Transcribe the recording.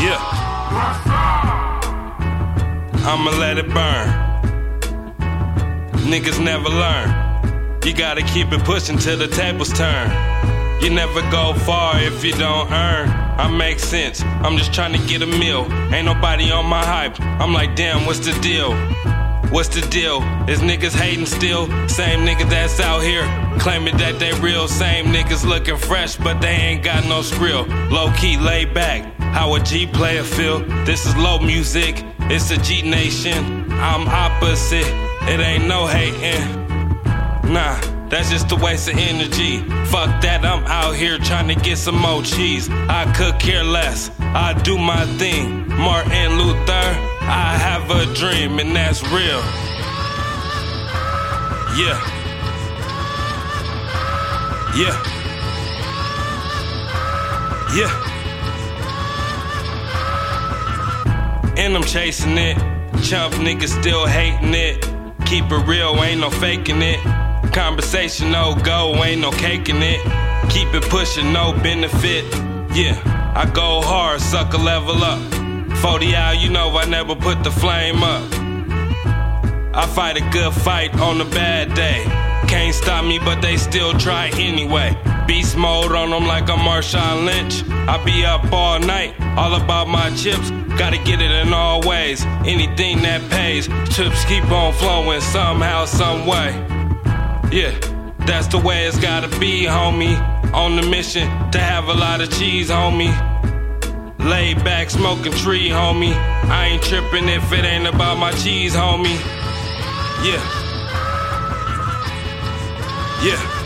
Yeah. I'ma let it burn. Niggas never learn. You gotta keep it pushing till the tables turn. You never go far if you don't earn. I make sense. I'm just trying to get a meal. Ain't nobody on my hype. I'm like, damn, what's the deal? What's the deal? Is niggas hating still? Same niggas that's out here claiming that they real. Same niggas looking fresh, but they ain't got no skrill. Low key, laid back. How a G player feel? This is low music. It's a G nation. I'm opposite. It ain't no hating. Nah, that's just a waste of energy. Fuck that, I'm out here trying to get some more cheese. I could care less. I do my thing. Martin Luther, I have a dream, and that's real. Yeah. Yeah. Yeah. And I'm chasing it. Chump niggas still hating it. Keep it real, ain't no faking it. Conversation, no go, ain't no caking it. Keep it pushing, no benefit. Yeah, I go hard, sucker level up. 40 out, you know I never put the flame up. I fight a good fight on a bad day. Can't stop me, but they still try anyway. Beast mode on them like I'm Marshawn Lynch. I be up all night, all about my chips. Gotta get it in all ways. Anything that pays, chips keep on flowing somehow, some way. Yeah, that's the way it's gotta be, homie. On the mission to have a lot of cheese, homie. Laid back, smoking tree, homie. I ain't tripping if it ain't about my cheese, homie. Yeah. Yeah.